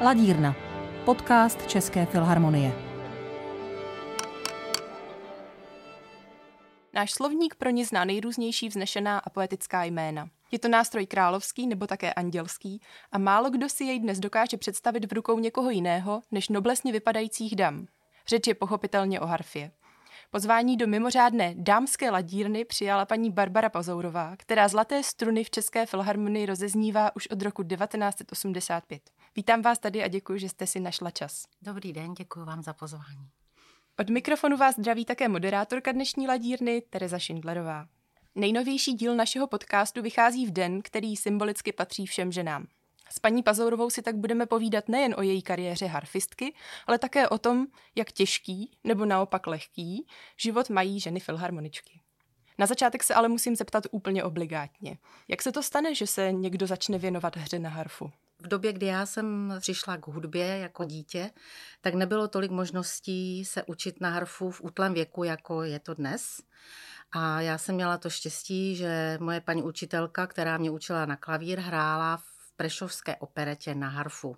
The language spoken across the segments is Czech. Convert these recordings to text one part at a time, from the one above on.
Ladírna, podcast České filharmonie. Náš slovník pro ní zná nejrůznější vznešená a poetická jména. Je to nástroj královský nebo také andělský a málo kdo si jej dnes dokáže představit v rukou někoho jiného než noblesně vypadajících dam. Řeč je pochopitelně o harfě. Pozvání do mimořádné dámské ladírny přijala paní Barbara Pazourová, která zlaté struny v České filharmonii rozeznívá už od roku 1985. Vítám vás tady a děkuji, že jste si našla čas. Dobrý den, děkuji vám za pozvání. Od mikrofonu vás zdraví také moderátorka dnešní ladírny Tereza Schindlerová. Nejnovější díl našeho podcastu vychází v den, který symbolicky patří všem ženám. S paní Pazourovou si tak budeme povídat nejen o její kariéře harfistky, ale také o tom, jak těžký, nebo naopak lehký, život mají ženy filharmoničky. Na začátek se ale musím zeptat úplně obligátně. Jak se to stane, že se někdo začne věnovat hře na harfu? V době, kdy já jsem přišla k hudbě jako dítě, tak nebylo tolik možností se učit na harfu v útlém věku, jako je to dnes. A já jsem měla to štěstí, že moje paní učitelka, která mě učila na klavír, hrála v prešovské operetě na harfu.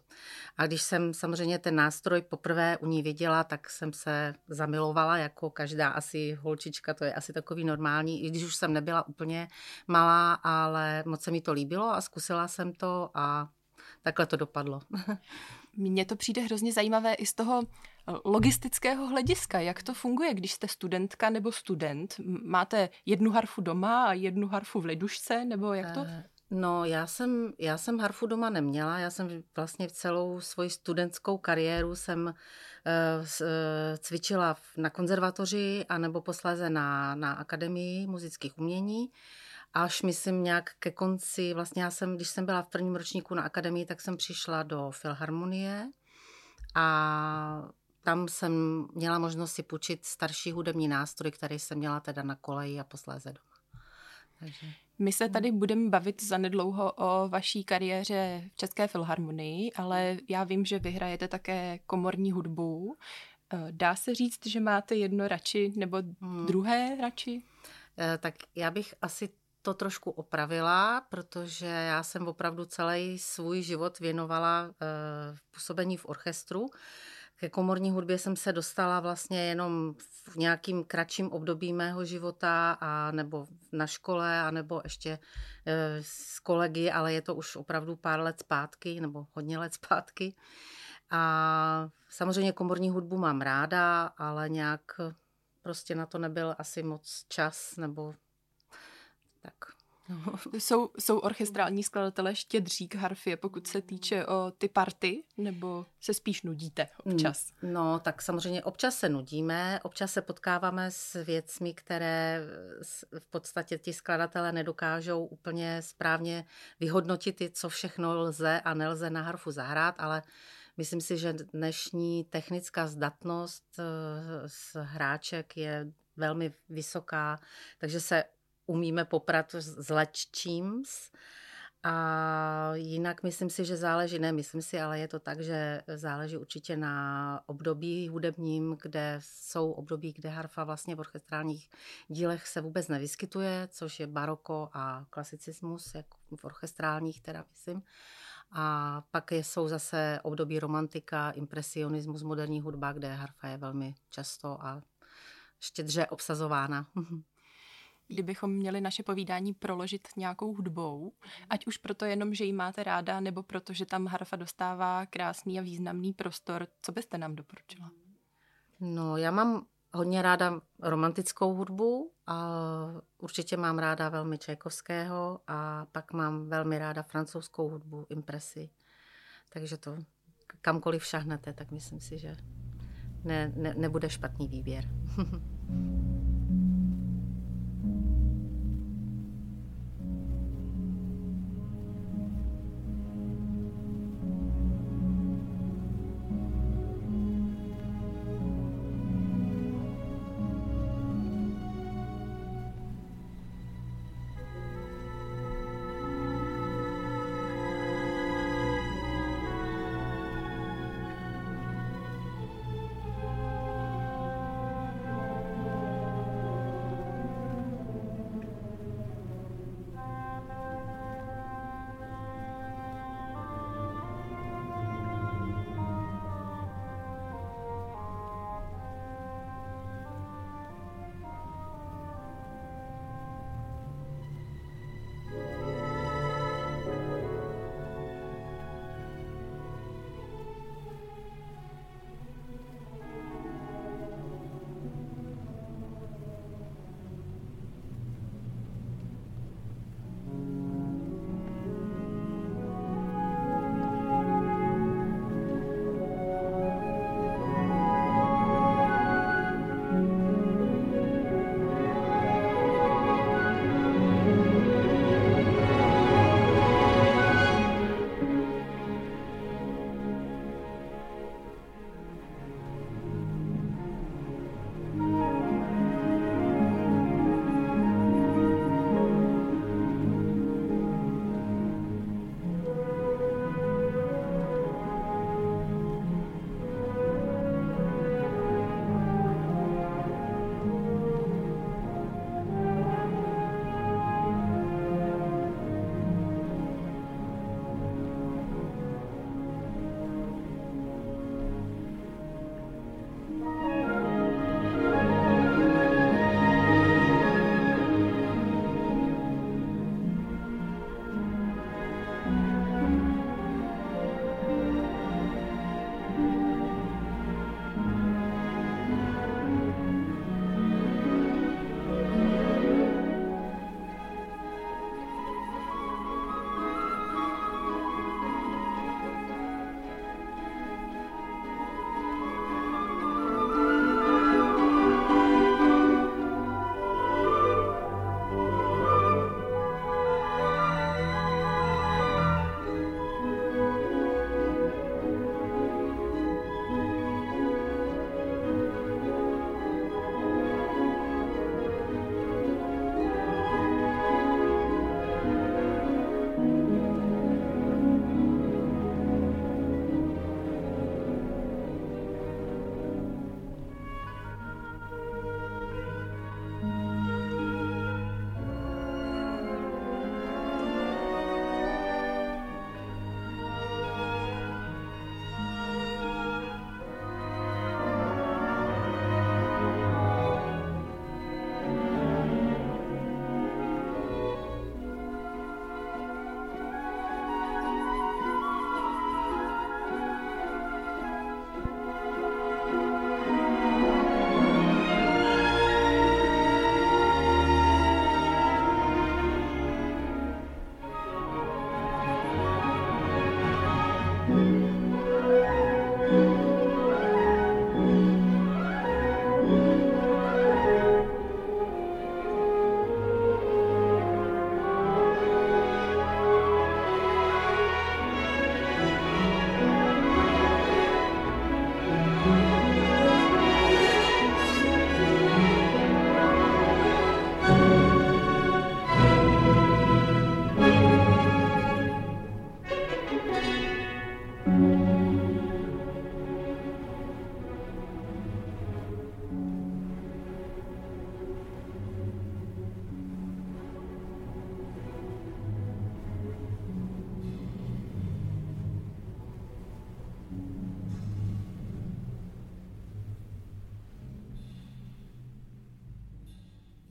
A když jsem samozřejmě ten nástroj poprvé u ní viděla, tak jsem se zamilovala, jako každá asi holčička, to je asi takový normální, i když už jsem nebyla úplně malá, ale moc se mi to líbilo a zkusila jsem to a takhle to dopadlo. Mně to přijde hrozně zajímavé i z toho eh, logistického hlediska. Jak to funguje, když jste studentka nebo student? Máte jednu harfu doma a jednu harfu v lidušce, nebo jak to? Eh, No, já jsem, já jsem harfu doma neměla. Já jsem vlastně v celou svoji studentskou kariéru jsem uh, cvičila na konzervatoři anebo posléze na, na Akademii muzických umění. Až myslím nějak ke konci, vlastně já jsem, když jsem byla v prvním ročníku na akademii, tak jsem přišla do Filharmonie a tam jsem měla možnost si půjčit starší hudební nástroj, který jsem měla teda na koleji a posléze doma. Takže... My se tady budeme bavit zanedlouho o vaší kariéře v České filharmonii, ale já vím, že vy hrajete také komorní hudbu. Eh, dá se říct, že máte jedno radši nebo hmm. druhé radši? Eh, tak já bych asi to trošku opravila, protože já jsem opravdu celý svůj život věnovala eh, v působení v orchestru. Ke komorní hudbě jsem se dostala vlastně jenom v nějakým kratším období mého života, a nebo na škole, a nebo ještě e, s kolegy, ale je to už opravdu pár let zpátky, nebo hodně let zpátky. A samozřejmě komorní hudbu mám ráda, ale nějak prostě na to nebyl asi moc čas, nebo tak. jsou, jsou orchestrální skladatelé štědří k harfě, pokud se týče o ty party, nebo se spíš nudíte občas? No, tak samozřejmě občas se nudíme, občas se potkáváme s věcmi, které v podstatě ti skladatelé nedokážou úplně správně vyhodnotit, co všechno lze a nelze na harfu zahrát, ale myslím si, že dnešní technická zdatnost z eh, hráček je velmi vysoká, takže se umíme poprat s leččím. A jinak myslím si, že záleží, ne myslím si, ale je to tak, že záleží určitě na období hudebním, kde jsou období, kde harfa vlastně v orchestrálních dílech se vůbec nevyskytuje, což je baroko a klasicismus, jak v orchestrálních teda myslím. A pak jsou zase období romantika, impresionismus, moderní hudba, kde harfa je velmi často a štědře obsazována. kdybychom měli naše povídání proložit nějakou hudbou, ať už proto jenom, že ji máte ráda, nebo proto, že tam harfa dostává krásný a významný prostor, co byste nám doporučila? No, já mám hodně ráda romantickou hudbu a určitě mám ráda velmi Čajkovského a pak mám velmi ráda francouzskou hudbu, impresi. Takže to kamkoliv šahnete, tak myslím si, že ne, ne, nebude špatný výběr.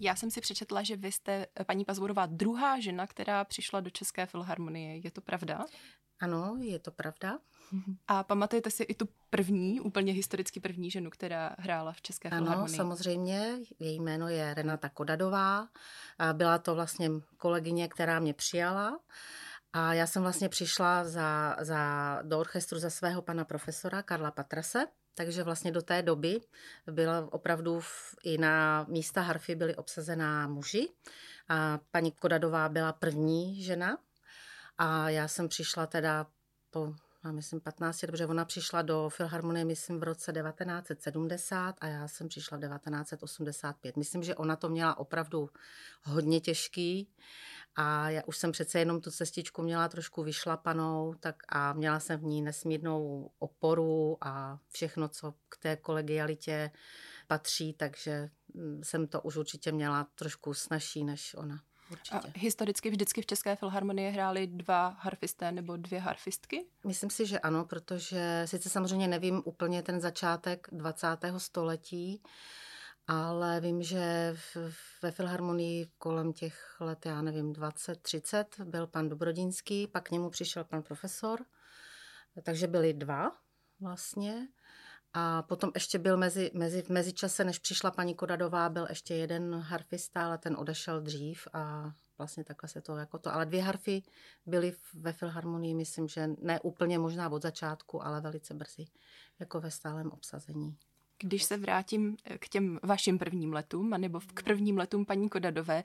Já jsem si přečetla, že vy jste, paní Pazvorová, druhá žena, která přišla do České filharmonie. Je to pravda? Ano, je to pravda. A pamatujete si i tu první, úplně historicky první ženu, která hrála v České ano, filharmonii? Ano, samozřejmě. Její jméno je Renata Kodadová. Byla to vlastně kolegyně, která mě přijala. A já jsem vlastně přišla za, za, do orchestru za svého pana profesora Karla Patrase, takže vlastně do té doby byla opravdu v, i na místa harfy byly obsazená muži. A paní Kodadová byla první žena a já jsem přišla teda po a myslím 15, protože ona přišla do Filharmonie, myslím, v roce 1970 a já jsem přišla v 1985. Myslím, že ona to měla opravdu hodně těžký a já už jsem přece jenom tu cestičku měla trošku vyšlapanou tak a měla jsem v ní nesmírnou oporu a všechno, co k té kolegialitě patří, takže mm, jsem to už určitě měla trošku snažší než ona. Určitě. A historicky vždycky v České filharmonii hráli dva harfisté nebo dvě harfistky? Myslím si, že ano, protože sice samozřejmě nevím úplně ten začátek 20. století, ale vím, že ve filharmonii kolem těch let, já nevím, 20-30 byl pan Dobrodinský, pak k němu přišel pan profesor, takže byli dva vlastně. A potom ještě byl mezi, mezi, v mezičase, než přišla paní Kodadová, byl ještě jeden harfista, ale ten odešel dřív a vlastně takhle se to jako to. Ale dvě harfy byly ve filharmonii, myslím, že ne úplně možná od začátku, ale velice brzy, jako ve stálem obsazení. Když se vrátím eh, k těm vašim prvním letům, nebo k prvním letům paní Kodadové,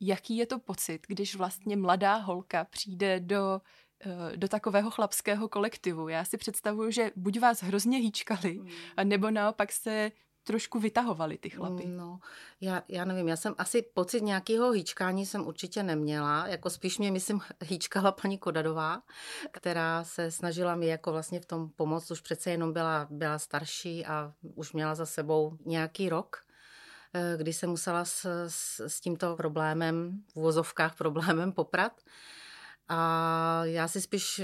jaký je to pocit, když vlastně mladá holka přijde do Eh, do takového chlapského kolektivu. Já si představuju, že buď vás hrozně hýčkali, mm. nebo naopak se trošku vytahovali ty chlapy. No, já, já nevím, já jsem asi pocit nějakého hýčkání jsem určitě neměla, jako spíš mě, myslím, hýčkala paní Kodadová, která se snažila mi jako vlastně v tom pomoct, už přece jenom byla, byla starší a už měla za sebou nějaký rok, eh, kdy se musela s, s, s tímto problémem, v vozovkách problémem poprat. A já si spíš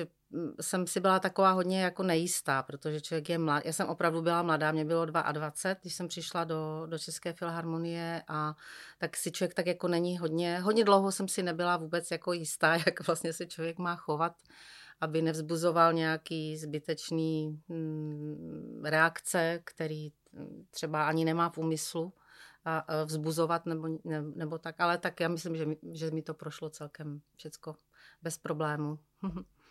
jsem si byla taková hodně jako nejistá, protože člověk je mladý. Já jsem opravdu byla mladá, mě bylo 22, když jsem přišla do, do České filharmonie a tak si člověk tak jako není hodně, hodně dlouho jsem si nebyla vůbec jako jistá, jak vlastně se člověk má chovat, aby nevzbuzoval nějaký zbytečný mm, reakce, který mm, třeba ani nemá v úmyslu a vzbuzovat nebo, ne, nebo tak, ale tak já myslím, že mi, že mi to prošlo celkem všecko bez problému.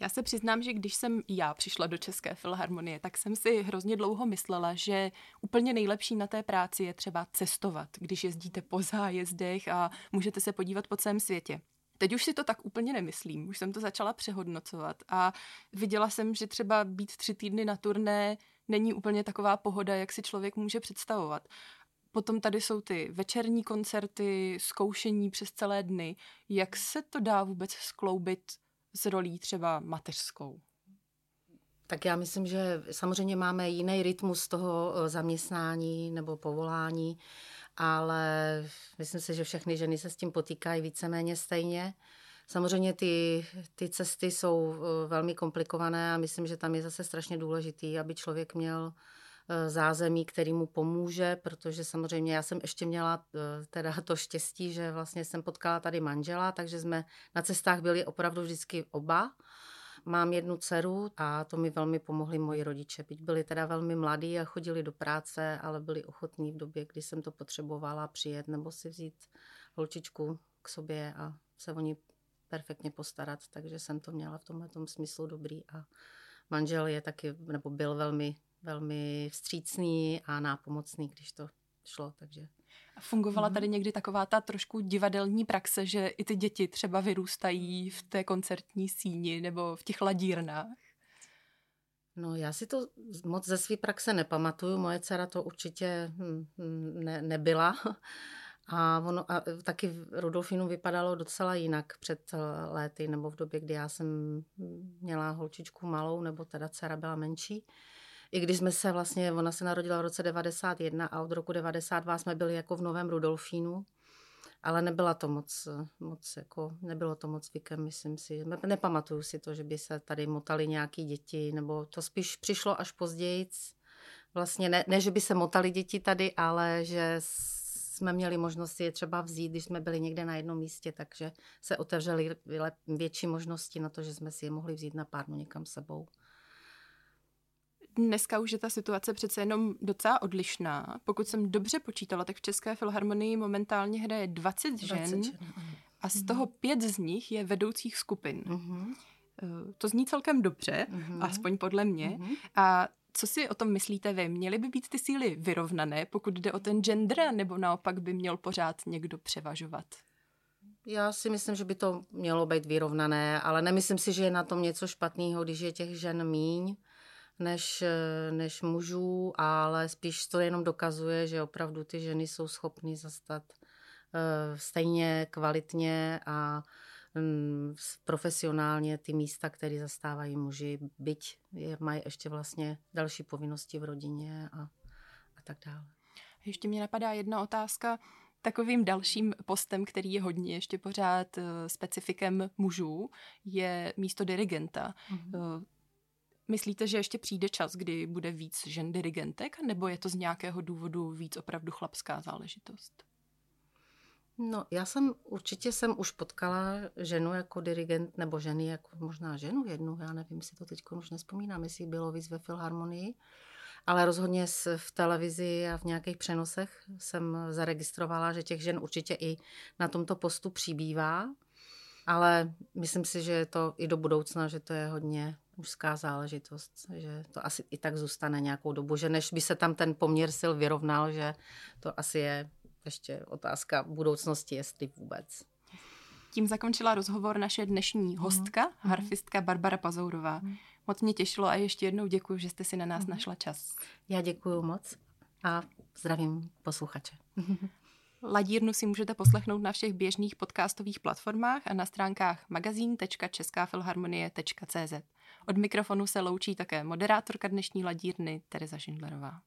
Já se přiznám, že když jsem já přišla do České filharmonie, tak jsem si hrozně dlouho myslela, že úplně nejlepší na té práci je třeba cestovat, když jezdíte po zájezdech a můžete se podívat po celém světě. Teď už si to tak úplně nemyslím, už jsem to začala přehodnocovat a viděla jsem, že třeba být tři týdny na turné není úplně taková pohoda, jak si člověk může představovat. Potom tady jsou ty večerní koncerty, zkoušení přes celé dny. Jak se to dá vůbec skloubit s rolí třeba mateřskou? Tak já myslím, že samozřejmě máme jiný rytmus toho eh, zaměstnání nebo povolání, ale myslím si, že všechny ženy se s tím potýkají víceméně stejně. Samozřejmě ty, ty cesty jsou eh, velmi komplikované a myslím, že tam je zase strašně důležitý, aby člověk měl zázemí, který mu pomůže, protože samozřejmě já jsem ještě měla eh, teda to štěstí, že vlastně jsem potkala tady manžela, takže jsme na cestách byli opravdu vždycky oba. Mám jednu dceru a to mi velmi pomohli moji rodiče. Byť byli teda velmi mladí a chodili do práce, ale byli ochotní v době, kdy jsem to potřebovala přijet nebo si vzít holčičku k sobě a se o ní perfektně postarat, takže jsem to měla v tomhle smyslu dobrý a manžel je taky, nebo byl velmi velmi vstřícný a nápomocný, když to šlo, takže... A fungovala mhm. tady někdy taková ta trošku divadelní praxe, že i ty děti třeba vyrůstají v té koncertní síni nebo v těch ladírnách? No já si to moc ze své praxe nepamatuju, moje dcera to určitě hm, hm, ne, nebyla. A, ono, a taky Rudolfínu vypadalo docela jinak před léty, nebo v době, kdy já jsem měla holčičku malou, nebo teda dcera byla menší i když jsme se vlastně, ona se narodila v roce 91 a od roku 92 jsme byli jako v Novém Rudolfínu, ale nebyla to moc, moc jako, nebylo to moc zvykem, myslím si. Nepamatuju si to, že by se tady motali nějaký děti, nebo to spíš přišlo až později. Vlastně ne, ne, že by se motali děti tady, ale že jsme měli možnost je třeba vzít, když jsme byli někde na jednom místě, takže se otevřely větší možnosti na to, že jsme si je mohli vzít na pár někam sebou. Dneska už je ta situace přece jenom docela odlišná. Pokud jsem dobře počítala, tak v České filharmonii momentálně hraje 20, 20 žen, žen a z toho mhm. pět z nich je vedoucích skupin. Mm-hmm. To zní celkem dobře, mm-hmm. aspoň podle mě. Mm-hmm. A co si o tom myslíte vy? Měly by být ty síly vyrovnané, pokud jde o ten gender, nebo naopak by měl pořád někdo převažovat? Já si myslím, že by to mělo být vyrovnané, ale nemyslím si, že je na tom něco špatného, když je těch žen míň než, než mužů, ale spíš to jenom dokazuje, že opravdu ty ženy jsou schopny zastat uh, stejně kvalitně a um, profesionálně ty místa, které zastávají muži, byť je, mají ještě vlastně další povinnosti v rodině a, a tak dále. Ještě mě napadá jedna otázka. Takovým dalším postem, který je hodně ještě pořád uh, specifikem mužů, je místo dirigenta. Mm-hmm. Myslíte, že ještě přijde čas, kdy bude víc žen dirigentek, nebo je to z nějakého důvodu víc opravdu chlapská záležitost? No, já jsem určitě jsem už potkala ženu jako dirigent, nebo ženy jako možná ženu jednu, já nevím, si to teď už nespomínám, jestli bylo víc ve Filharmonii, ale rozhodně v televizi a v nějakých přenosech jsem zaregistrovala, že těch žen určitě i na tomto postu přibývá, ale myslím si, že je to i do budoucna, že to je hodně mužská záležitost, že to asi i tak zůstane nějakou dobu, že než by se tam ten poměr sil vyrovnal, že to asi je ještě otázka budoucnosti, jestli vůbec. Tím zakončila rozhovor naše dnešní mhm. hostka, mm. harfistka Barbara Pazourová. Mm. Moc mě těšilo a ještě jednou děkuji, že jste si na nás mm. našla čas. Já děkuji moc a zdravím posluchače. Ladírnu si můžete poslechnout na všech běžných podcastových platformách a na stránkách magazín.českáfilharmonie.cz. Od mikrofonu se loučí také moderátorka dnešní ladírny Tereza Šindlerová.